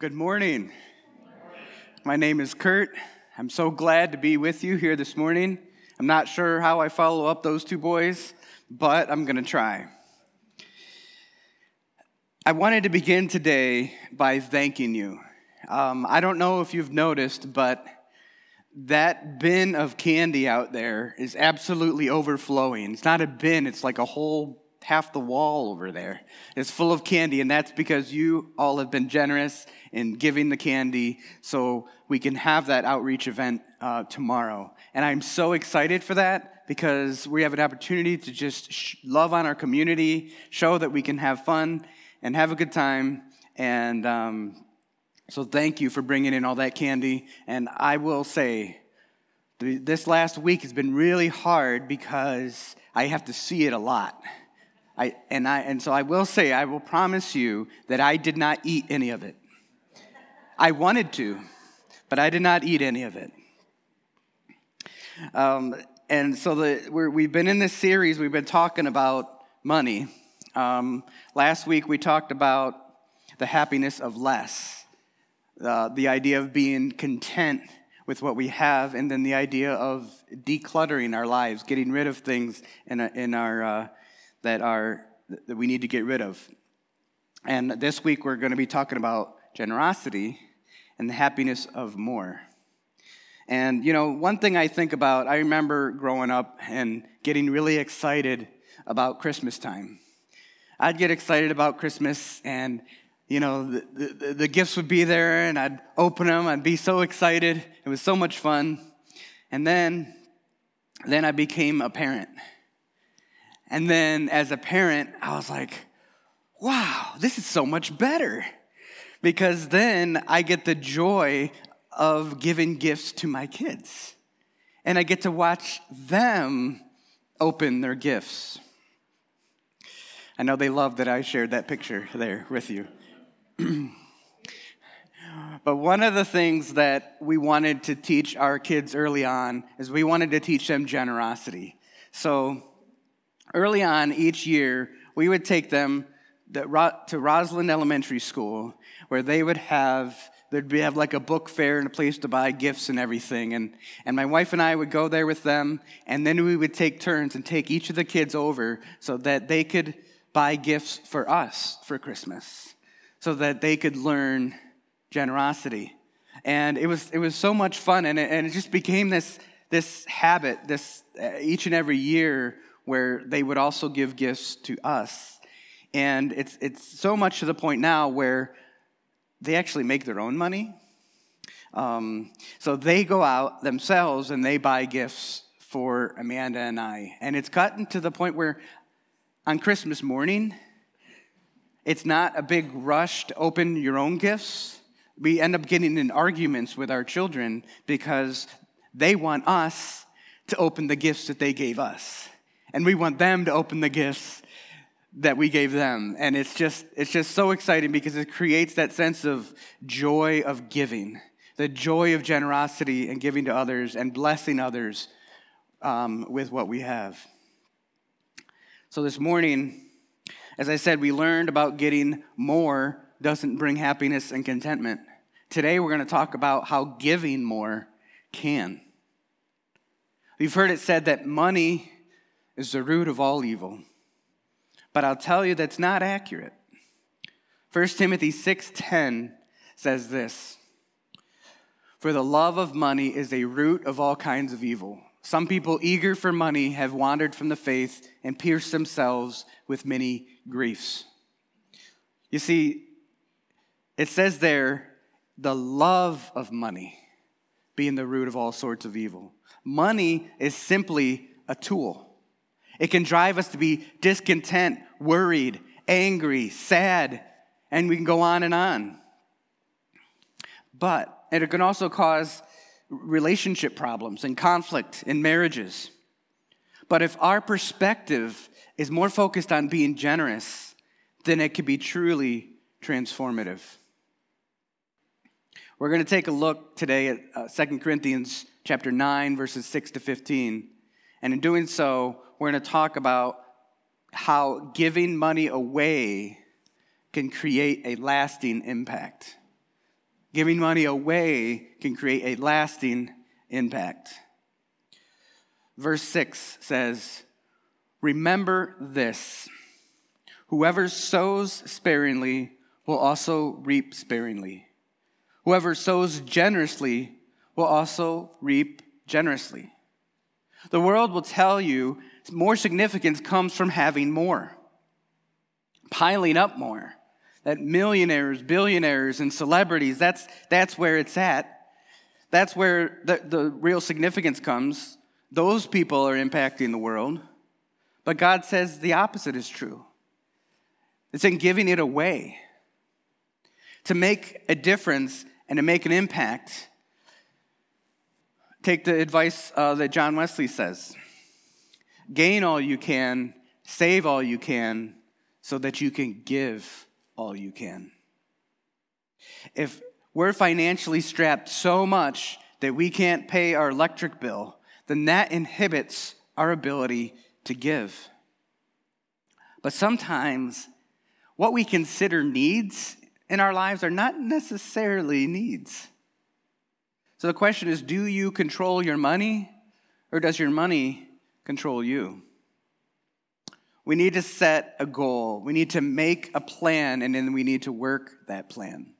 Good morning. My name is Kurt. I'm so glad to be with you here this morning. I'm not sure how I follow up those two boys, but I'm going to try. I wanted to begin today by thanking you. Um, I don't know if you've noticed, but that bin of candy out there is absolutely overflowing. It's not a bin, it's like a whole half the wall over there is full of candy, and that's because you all have been generous in giving the candy so we can have that outreach event uh, tomorrow. And I'm so excited for that because we have an opportunity to just sh- love on our community, show that we can have fun and have a good time. And um, so, thank you for bringing in all that candy. And I will say, this last week has been really hard because I have to see it a lot. I, and, I, and so I will say, I will promise you that I did not eat any of it. I wanted to, but I did not eat any of it. Um, and so the, we have been in this series, we've been talking about money. Um, last week we talked about the happiness of less, uh, the idea of being content with what we have, and then the idea of decluttering our lives, getting rid of things in, a, in our, uh, that are that we need to get rid of. And this week we're going to be talking about generosity and the happiness of more. And you know, one thing I think about, I remember growing up and getting really excited about Christmas time. I'd get excited about Christmas and you know, the, the, the, gifts would be there and I'd open them. I'd be so excited. It was so much fun. And then, then I became a parent. And then as a parent, I was like, wow, this is so much better. Because then I get the joy of giving gifts to my kids. And I get to watch them open their gifts. I know they love that I shared that picture there with you. but one of the things that we wanted to teach our kids early on is we wanted to teach them generosity. So early on each year, we would take them to Roslyn Elementary School, where they would have there'd be have like a book fair and a place to buy gifts and everything. And and my wife and I would go there with them, and then we would take turns and take each of the kids over so that they could buy gifts for us for Christmas, so that they could learn generosity. And it was it was so much fun, and it, and it just became this this habit this uh, each and every year where they would also give gifts to us. And it's, it's so much to the point now where they actually make their own money. Um, so they go out themselves and they buy gifts for Amanda and I. And it's gotten to the point where on Christmas morning, it's not a big rush to open your own gifts. We end up getting in arguments with our children because they want us to open the gifts that they gave us and we want them to open the gifts that we gave them. And it's just it's just so exciting because it creates that sense of joy of giving the joy of generosity and giving to others and blessing others um, with what we have. So this morning as i said we learned about getting more doesn't bring happiness and contentment. Today we're going to talk about how giving more can. We've heard it said that money is the root of all evil. But I'll tell you that's not accurate. 1 Timothy 6:10 says this: For the love of money is a root of all kinds of evil. Some people eager for money have wandered from the faith and pierced themselves with many griefs. You see, it says there, the love of money being the root of all sorts of evil. Money is simply a tool. It can drive us to be discontent, worried, angry, sad, and we can go on and on. But it can also cause relationship problems and conflict in marriages. But if our perspective is more focused on being generous, then it can be truly transformative. We're going to take a look today at uh, 2 Corinthians chapter 9 verses 6 to 15. And in doing so, we're going to talk about how giving money away can create a lasting impact. Giving money away can create a lasting impact. Verse 6 says, Remember this whoever sows sparingly will also reap sparingly. Whoever sows generously will also reap generously. The world will tell you more significance comes from having more, piling up more. That millionaires, billionaires, and celebrities, that's, that's where it's at. That's where the, the real significance comes. Those people are impacting the world. But God says the opposite is true it's in giving it away. To make a difference and to make an impact, take the advice uh, that John Wesley says gain all you can, save all you can, so that you can give all you can. If we're financially strapped so much that we can't pay our electric bill, then that inhibits our ability to give. But sometimes what we consider needs in our lives are not necessarily needs. So the question is do you control your money or does your money control you? We need to set a goal. We need to make a plan and then we need to work that plan.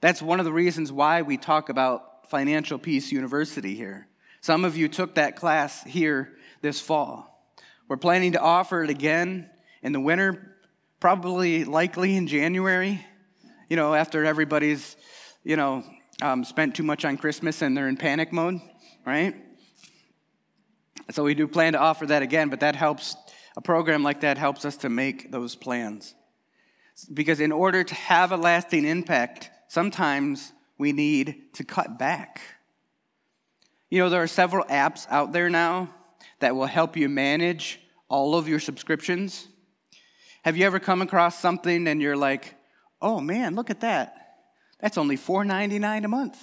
That's one of the reasons why we talk about Financial Peace University here. Some of you took that class here this fall. We're planning to offer it again in the winter, probably likely in January, you know, after everybody's, you know, um, spent too much on Christmas and they're in panic mode, right? So we do plan to offer that again, but that helps, a program like that helps us to make those plans. Because in order to have a lasting impact, sometimes we need to cut back. You know, there are several apps out there now that will help you manage all of your subscriptions. Have you ever come across something and you're like, oh man, look at that? That's only $4.99 a month.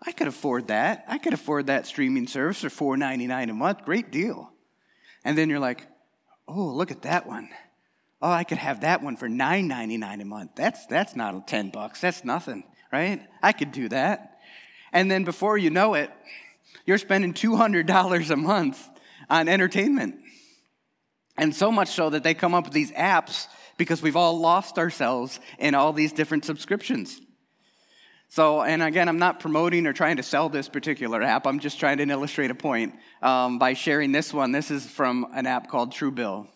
I could afford that. I could afford that streaming service for $4.99 a month. Great deal. And then you're like, oh, look at that one. Oh, I could have that one for $9.99 a month. That's, that's not 10 bucks. That's nothing, right? I could do that. And then before you know it, you're spending $200 a month on entertainment. And so much so that they come up with these apps because we've all lost ourselves in all these different subscriptions. So, and again, I'm not promoting or trying to sell this particular app. I'm just trying to illustrate a point um, by sharing this one. This is from an app called Truebill.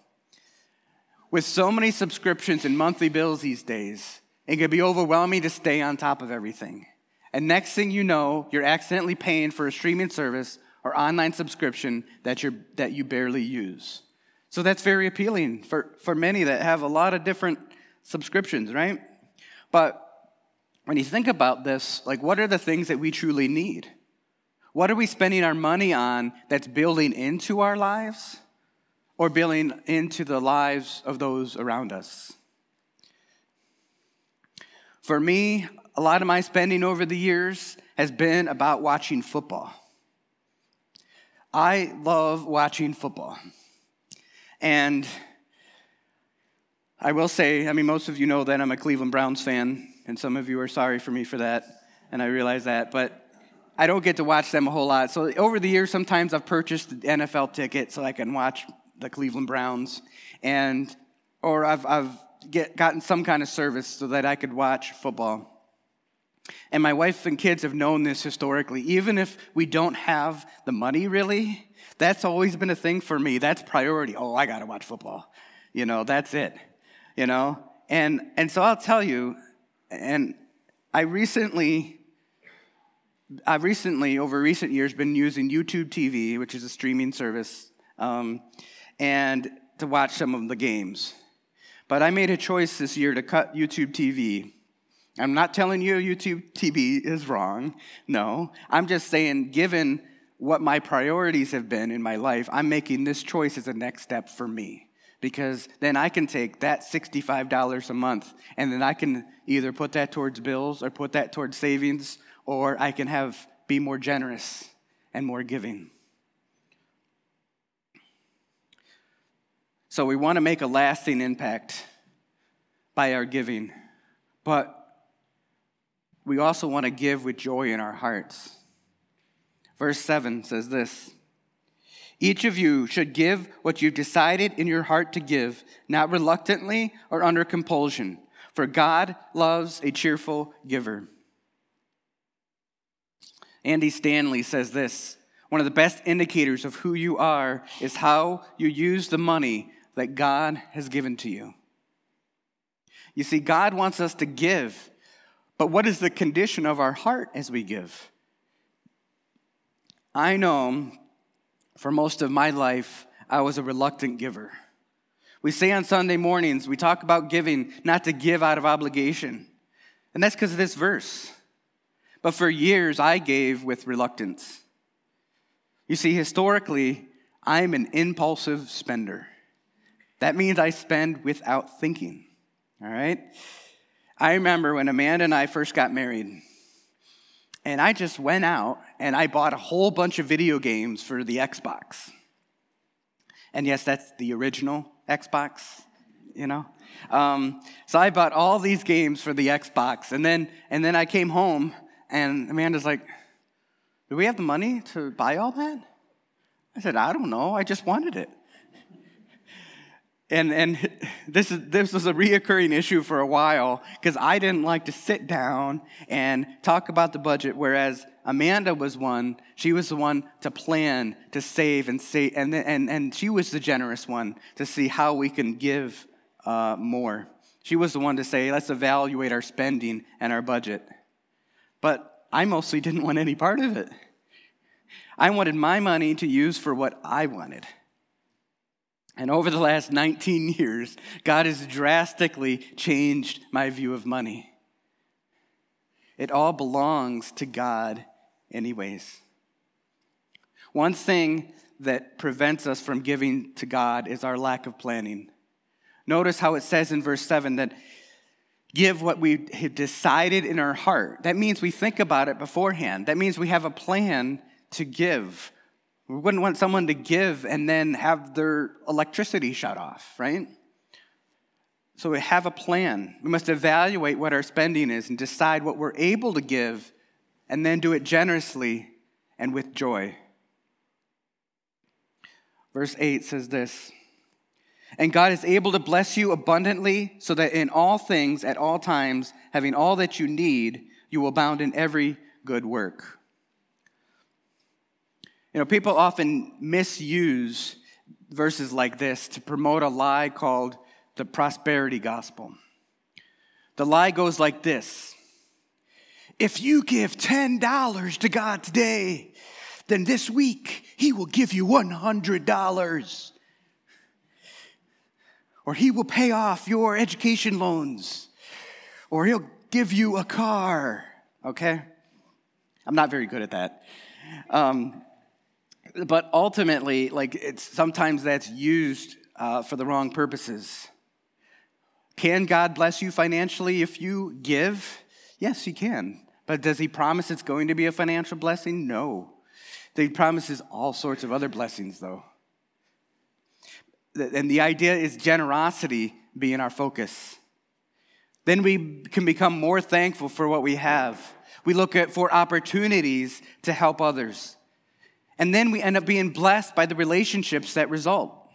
With so many subscriptions and monthly bills these days, it can be overwhelming to stay on top of everything. And next thing you know, you're accidentally paying for a streaming service or online subscription that, you're, that you barely use. So that's very appealing for, for many that have a lot of different subscriptions, right? But when you think about this, like what are the things that we truly need? What are we spending our money on that's building into our lives or building into the lives of those around us? For me, a lot of my spending over the years has been about watching football. I love watching football. And I will say, I mean, most of you know that I'm a Cleveland Browns fan, and some of you are sorry for me for that, and I realize that, but I don't get to watch them a whole lot. So over the years, sometimes I've purchased the NFL ticket so I can watch the Cleveland Browns, and or I've, I've get, gotten some kind of service so that I could watch football. And my wife and kids have known this historically. Even if we don't have the money really, that's always been a thing for me. That's priority. Oh, I got to watch football. You know, that's it. You know? And and so I'll tell you, and I recently, I've recently, over recent years, been using YouTube TV, which is a streaming service, um, and to watch some of the games. But I made a choice this year to cut YouTube TV. I'm not telling you YouTube TV is wrong. No. I'm just saying, given what my priorities have been in my life, I'm making this choice as a next step for me because then I can take that $65 a month and then I can either put that towards bills or put that towards savings or I can have be more generous and more giving. So we want to make a lasting impact by our giving. But we also want to give with joy in our hearts. Verse 7 says this Each of you should give what you've decided in your heart to give, not reluctantly or under compulsion, for God loves a cheerful giver. Andy Stanley says this One of the best indicators of who you are is how you use the money that God has given to you. You see, God wants us to give but what is the condition of our heart as we give? I know for most of my life, I was a reluctant giver. We say on Sunday mornings, we talk about giving, not to give out of obligation. And that's because of this verse. But for years, I gave with reluctance. You see, historically, I'm an impulsive spender. That means I spend without thinking. All right? I remember when Amanda and I first got married, and I just went out and I bought a whole bunch of video games for the Xbox. And yes, that's the original Xbox, you know? Um, so I bought all these games for the Xbox, and then, and then I came home, and Amanda's like, Do we have the money to buy all that? I said, I don't know, I just wanted it. And, and this, is, this was a reoccurring issue for a while because I didn't like to sit down and talk about the budget, whereas Amanda was one, she was the one to plan, to save, and, save, and, and, and she was the generous one to see how we can give uh, more. She was the one to say, let's evaluate our spending and our budget. But I mostly didn't want any part of it. I wanted my money to use for what I wanted. And over the last 19 years, God has drastically changed my view of money. It all belongs to God, anyways. One thing that prevents us from giving to God is our lack of planning. Notice how it says in verse 7 that give what we have decided in our heart. That means we think about it beforehand. That means we have a plan to give. We wouldn't want someone to give and then have their electricity shut off, right? So we have a plan. We must evaluate what our spending is and decide what we're able to give and then do it generously and with joy. Verse 8 says this And God is able to bless you abundantly so that in all things, at all times, having all that you need, you will abound in every good work. You know, people often misuse verses like this to promote a lie called the prosperity gospel. The lie goes like this If you give $10 to God today, then this week he will give you $100. Or he will pay off your education loans. Or he'll give you a car. Okay? I'm not very good at that. Um, but ultimately, like it's sometimes that's used uh, for the wrong purposes. Can God bless you financially if you give? Yes, He can. But does He promise it's going to be a financial blessing? No. He promises all sorts of other blessings, though. And the idea is generosity being our focus. Then we can become more thankful for what we have. We look at for opportunities to help others. And then we end up being blessed by the relationships that result.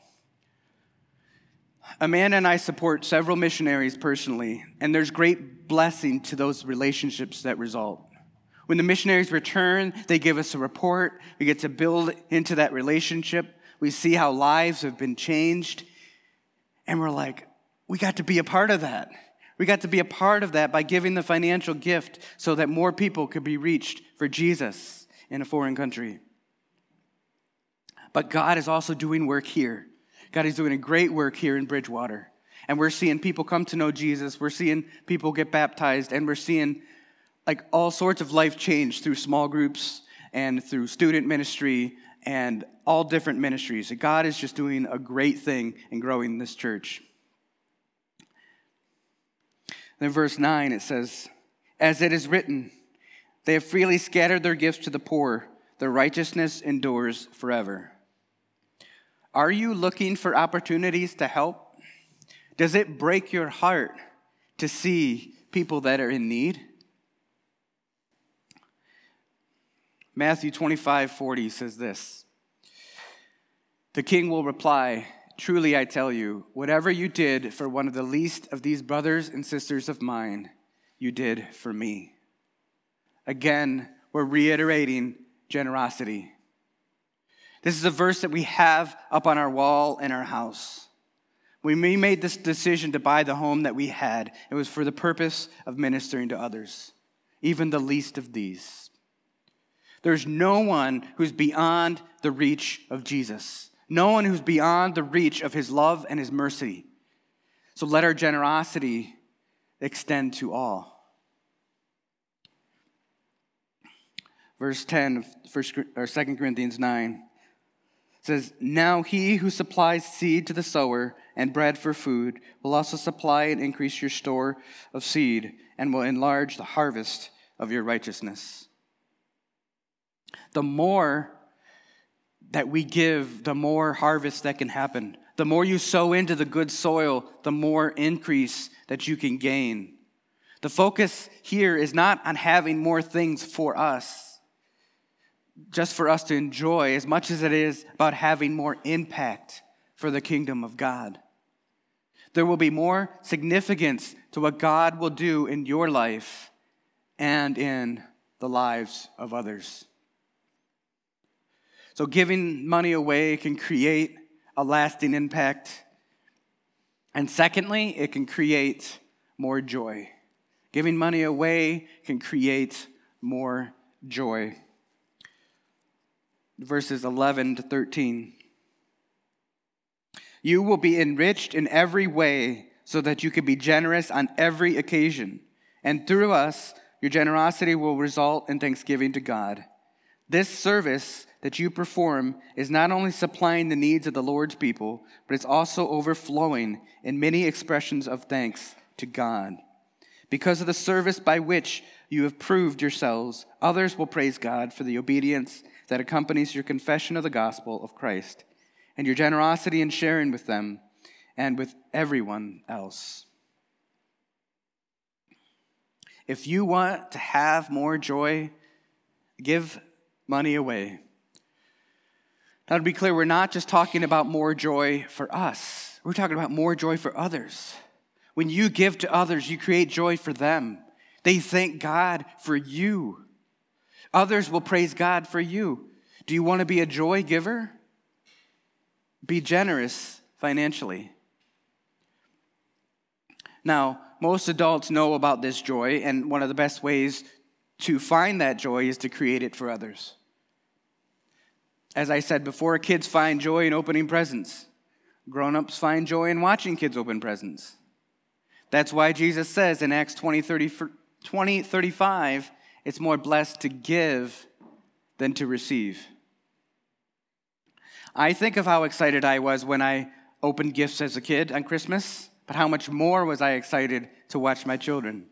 Amanda and I support several missionaries personally, and there's great blessing to those relationships that result. When the missionaries return, they give us a report. We get to build into that relationship. We see how lives have been changed. And we're like, we got to be a part of that. We got to be a part of that by giving the financial gift so that more people could be reached for Jesus in a foreign country. But God is also doing work here. God is doing a great work here in Bridgewater. And we're seeing people come to know Jesus. We're seeing people get baptized. And we're seeing like all sorts of life change through small groups and through student ministry and all different ministries. God is just doing a great thing in growing this church. Then, verse 9, it says, As it is written, they have freely scattered their gifts to the poor, their righteousness endures forever. Are you looking for opportunities to help? Does it break your heart to see people that are in need? Matthew 25 40 says this The king will reply, Truly I tell you, whatever you did for one of the least of these brothers and sisters of mine, you did for me. Again, we're reiterating generosity. This is a verse that we have up on our wall in our house. We made this decision to buy the home that we had, it was for the purpose of ministering to others, even the least of these. There's no one who's beyond the reach of Jesus, no one who's beyond the reach of his love and his mercy. So let our generosity extend to all. Verse 10 of 1, or 2 Corinthians 9 says, Now he who supplies seed to the sower and bread for food will also supply and increase your store of seed and will enlarge the harvest of your righteousness. The more that we give, the more harvest that can happen. The more you sow into the good soil, the more increase that you can gain. The focus here is not on having more things for us just for us to enjoy as much as it is about having more impact for the kingdom of God. There will be more significance to what God will do in your life and in the lives of others. So, giving money away can create a lasting impact. And secondly, it can create more joy. Giving money away can create more joy verses 11 to 13. You will be enriched in every way so that you can be generous on every occasion. And through us, your generosity will result in thanksgiving to God. This service that you perform is not only supplying the needs of the Lord's people, but it's also overflowing in many expressions of thanks to God. Because of the service by which you have proved yourselves, others will praise God for the obedience that accompanies your confession of the gospel of Christ and your generosity in sharing with them and with everyone else. If you want to have more joy, give money away. Now, to be clear, we're not just talking about more joy for us, we're talking about more joy for others. When you give to others, you create joy for them. They thank God for you. Others will praise God for you. Do you want to be a joy giver? Be generous financially. Now, most adults know about this joy, and one of the best ways to find that joy is to create it for others. As I said before, kids find joy in opening presents. Grown ups find joy in watching kids open presents. That's why Jesus says in Acts 20, 30, 20 35, it's more blessed to give than to receive. I think of how excited I was when I opened gifts as a kid on Christmas, but how much more was I excited to watch my children?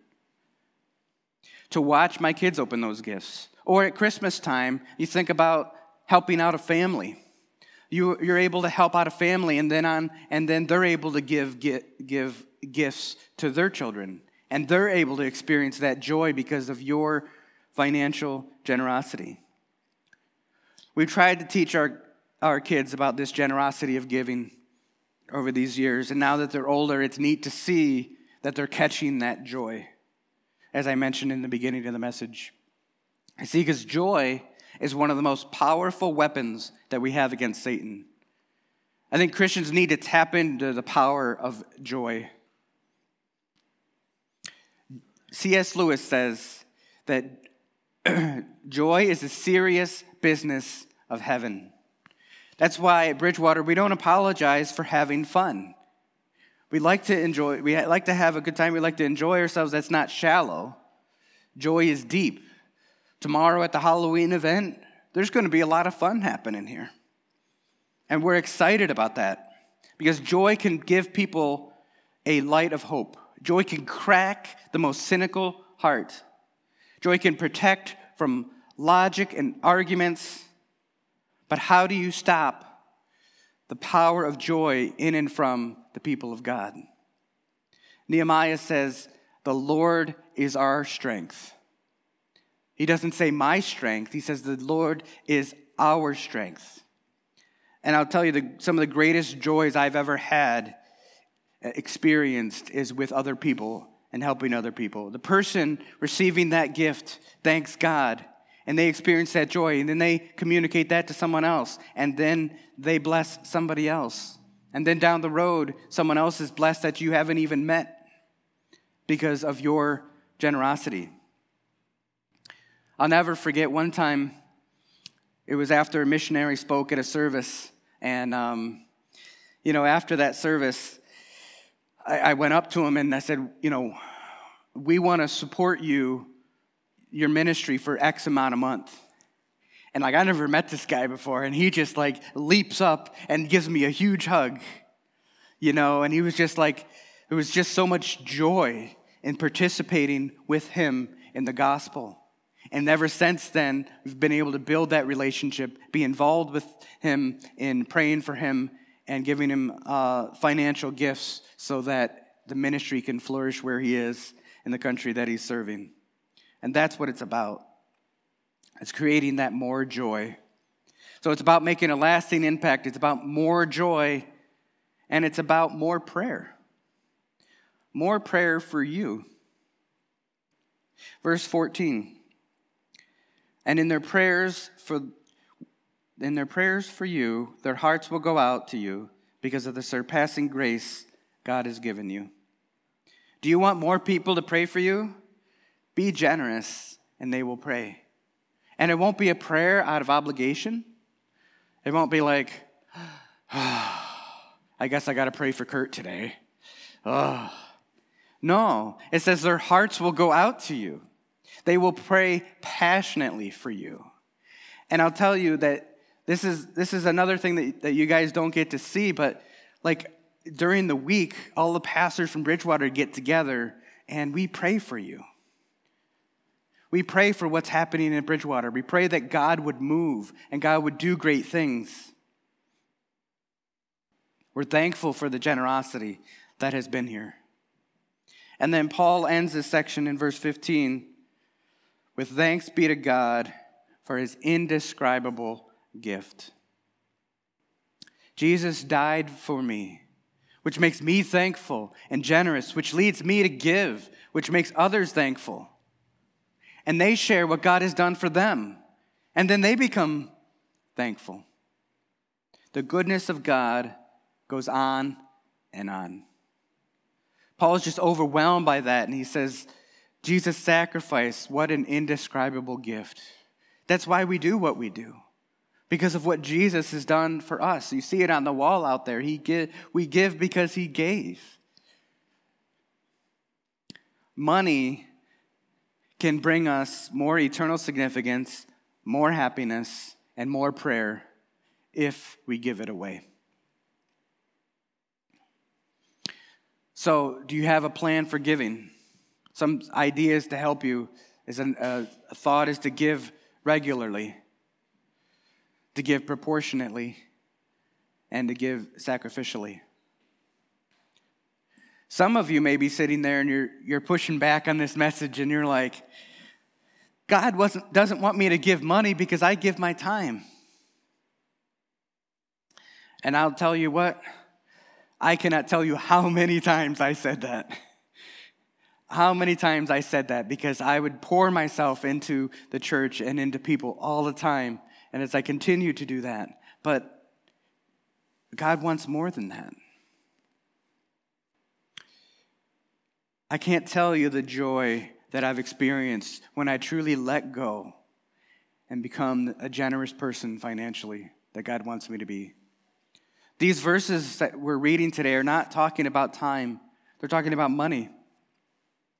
To watch my kids open those gifts. Or at Christmas time, you think about helping out a family. You, are able to help out a family, and then, on, and then they're able to give, give, give gifts to their children. And they're able to experience that joy because of your financial generosity. We've tried to teach our, our kids about this generosity of giving over these years, and now that they're older, it's neat to see that they're catching that joy, as I mentioned in the beginning of the message. I see, because joy is one of the most powerful weapons that we have against Satan. I think Christians need to tap into the power of joy. C.S. Lewis says that joy is a serious business of heaven. That's why at Bridgewater we don't apologize for having fun. We like to enjoy, we like to have a good time, we like to enjoy ourselves. That's not shallow. Joy is deep. Tomorrow at the Halloween event, there's going to be a lot of fun happening here. And we're excited about that because joy can give people a light of hope. Joy can crack the most cynical heart. Joy can protect from logic and arguments. But how do you stop the power of joy in and from the people of God? Nehemiah says, The Lord is our strength. He doesn't say my strength, he says the Lord is our strength. And I'll tell you, the, some of the greatest joys I've ever had, uh, experienced, is with other people and helping other people. The person receiving that gift thanks God and they experience that joy and then they communicate that to someone else and then they bless somebody else. And then down the road, someone else is blessed that you haven't even met because of your generosity. I'll never forget one time, it was after a missionary spoke at a service, and, um, you know, after that service, I, I went up to him and I said, you know, we want to support you, your ministry for X amount a month. And like I never met this guy before, and he just like leaps up and gives me a huge hug, you know, and he was just like, there was just so much joy in participating with him in the gospel. And ever since then, we've been able to build that relationship, be involved with him in praying for him and giving him uh, financial gifts so that the ministry can flourish where he is in the country that he's serving. And that's what it's about. It's creating that more joy. So it's about making a lasting impact. It's about more joy, and it's about more prayer. More prayer for you. Verse 14. And in their prayers for in their prayers for you, their hearts will go out to you because of the surpassing grace God has given you. Do you want more people to pray for you? Be generous and they will pray. And it won't be a prayer out of obligation. It won't be like, oh, I guess I got to pray for Kurt today. Oh. No, it says their hearts will go out to you. They will pray passionately for you. And I'll tell you that this is, this is another thing that, that you guys don't get to see, but like during the week, all the pastors from Bridgewater get together and we pray for you. We pray for what's happening in Bridgewater. We pray that God would move and God would do great things. We're thankful for the generosity that has been here. And then Paul ends this section in verse 15 with thanks be to God for his indescribable gift. Jesus died for me, which makes me thankful and generous, which leads me to give, which makes others thankful and they share what God has done for them. And then they become thankful. The goodness of God goes on and on. Paul is just overwhelmed by that, and he says, Jesus' sacrifice, what an indescribable gift. That's why we do what we do, because of what Jesus has done for us. You see it on the wall out there. He give, we give because he gave. Money can bring us more eternal significance, more happiness, and more prayer if we give it away. So, do you have a plan for giving? Some ideas to help you is an, uh, a thought is to give regularly, to give proportionately, and to give sacrificially. Some of you may be sitting there and you're, you're pushing back on this message and you're like, God wasn't, doesn't want me to give money because I give my time. And I'll tell you what, I cannot tell you how many times I said that. How many times I said that because I would pour myself into the church and into people all the time. And as I continue to do that, but God wants more than that. I can't tell you the joy that I've experienced when I truly let go and become a generous person financially that God wants me to be. These verses that we're reading today are not talking about time, they're talking about money.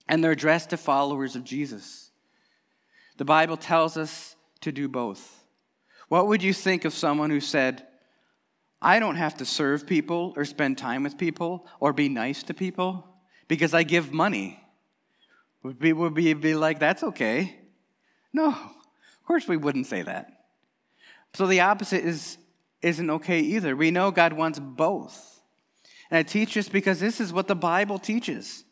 And they're addressed to followers of Jesus. The Bible tells us to do both. What would you think of someone who said, I don't have to serve people or spend time with people or be nice to people? because I give money. Would we would be, be like, that's okay? No, of course we wouldn't say that. So the opposite is, isn't okay either. We know God wants both. And I teach this because this is what the Bible teaches.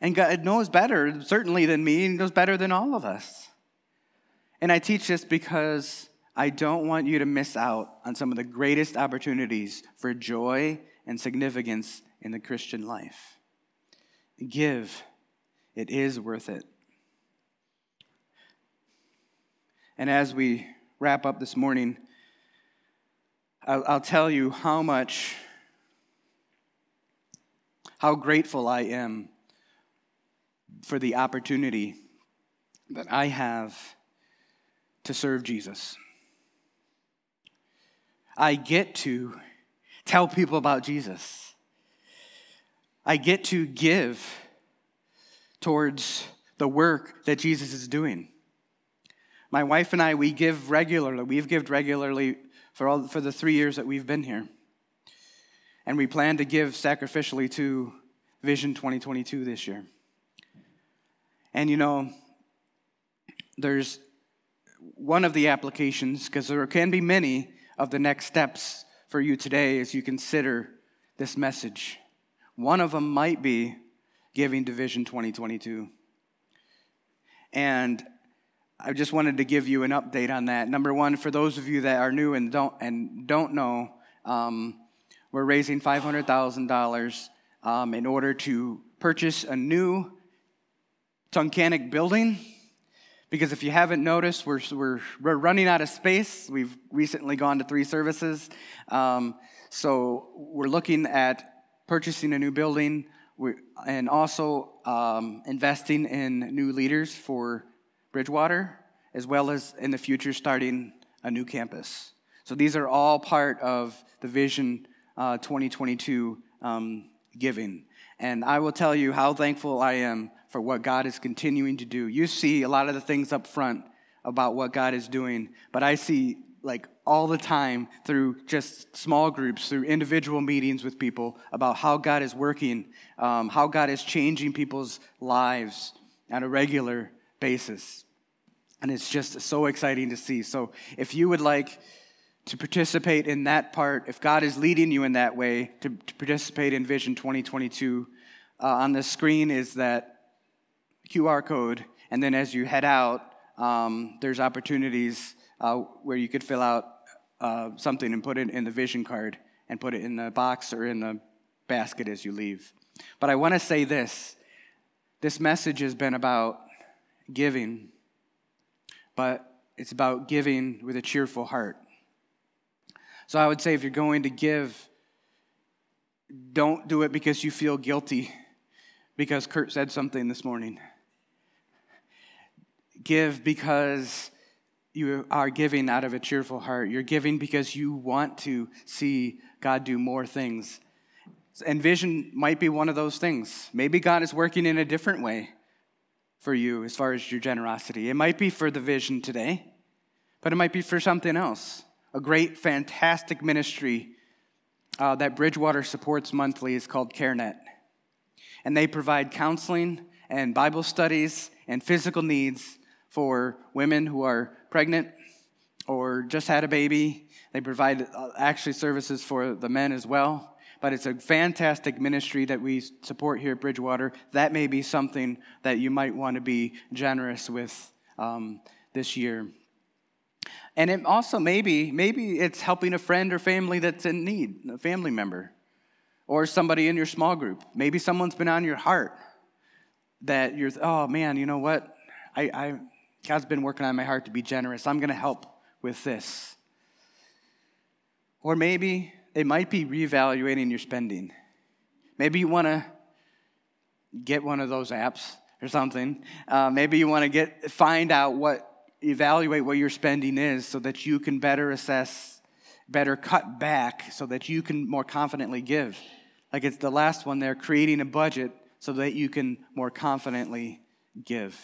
And God knows better, certainly, than me, and knows better than all of us. And I teach this because I don't want you to miss out on some of the greatest opportunities for joy and significance in the Christian life. Give, it is worth it. And as we wrap up this morning, I'll, I'll tell you how much, how grateful I am for the opportunity that I have to serve Jesus. I get to tell people about Jesus. I get to give towards the work that Jesus is doing. My wife and I, we give regularly. We've given regularly for, all, for the three years that we've been here. And we plan to give sacrificially to Vision 2022 this year. And you know, there's one of the applications, because there can be many of the next steps for you today as you consider this message. One of them might be giving to Vision 2022. And I just wanted to give you an update on that. Number one, for those of you that are new and don't and don't know, um, we're raising five hundred thousand um, dollars in order to purchase a new Tunkhannock building because if you haven't noticed, we're, we're, we're running out of space. We've recently gone to three services. Um, so we're looking at purchasing a new building and also um, investing in new leaders for Bridgewater, as well as in the future starting a new campus. So these are all part of the Vision uh, 2022 um, giving. And I will tell you how thankful I am for what God is continuing to do. You see a lot of the things up front about what God is doing, but I see like all the time through just small groups, through individual meetings with people about how God is working, um, how God is changing people's lives on a regular basis. And it's just so exciting to see. So if you would like to participate in that part, if God is leading you in that way to, to participate in Vision 2022, uh, on the screen is that QR code, and then as you head out, um, there's opportunities uh, where you could fill out uh, something and put it in the vision card and put it in the box or in the basket as you leave. But I want to say this this message has been about giving, but it's about giving with a cheerful heart. So I would say if you're going to give, don't do it because you feel guilty because Kurt said something this morning give because you are giving out of a cheerful heart. You're giving because you want to see God do more things. And vision might be one of those things. Maybe God is working in a different way for you as far as your generosity. It might be for the vision today, but it might be for something else. A great, fantastic ministry uh, that Bridgewater supports monthly is called CareNet. And they provide counseling and Bible studies and physical needs for women who are pregnant or just had a baby. They provide uh, actually services for the men as well. But it's a fantastic ministry that we support here at Bridgewater. That may be something that you might want to be generous with um, this year. And it also maybe maybe it's helping a friend or family that's in need, a family member, or somebody in your small group. Maybe someone's been on your heart that you're. Oh man, you know what? I, I God's been working on my heart to be generous. I'm going to help with this. Or maybe it might be reevaluating your spending. Maybe you want to get one of those apps or something. Uh, maybe you want to get find out what evaluate what your spending is so that you can better assess, better cut back so that you can more confidently give. Like it's the last one there, creating a budget so that you can more confidently give.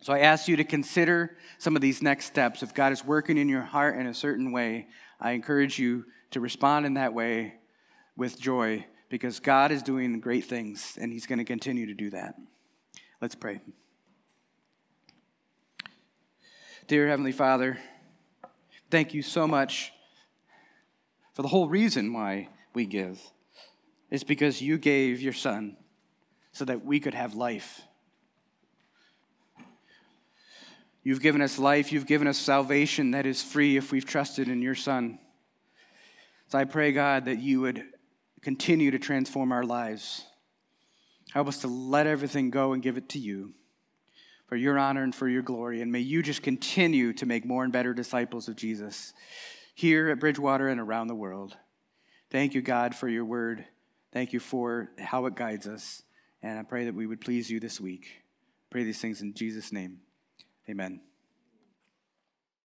So I ask you to consider some of these next steps. If God is working in your heart in a certain way, I encourage you to respond in that way with joy because God is doing great things and He's going to continue to do that. Let's pray. Dear Heavenly Father, thank you so much for the whole reason why we give. It's because you gave your Son so that we could have life You've given us life. You've given us salvation that is free if we've trusted in your Son. So I pray, God, that you would continue to transform our lives. Help us to let everything go and give it to you for your honor and for your glory. And may you just continue to make more and better disciples of Jesus here at Bridgewater and around the world. Thank you, God, for your word. Thank you for how it guides us. And I pray that we would please you this week. Pray these things in Jesus' name. Amen.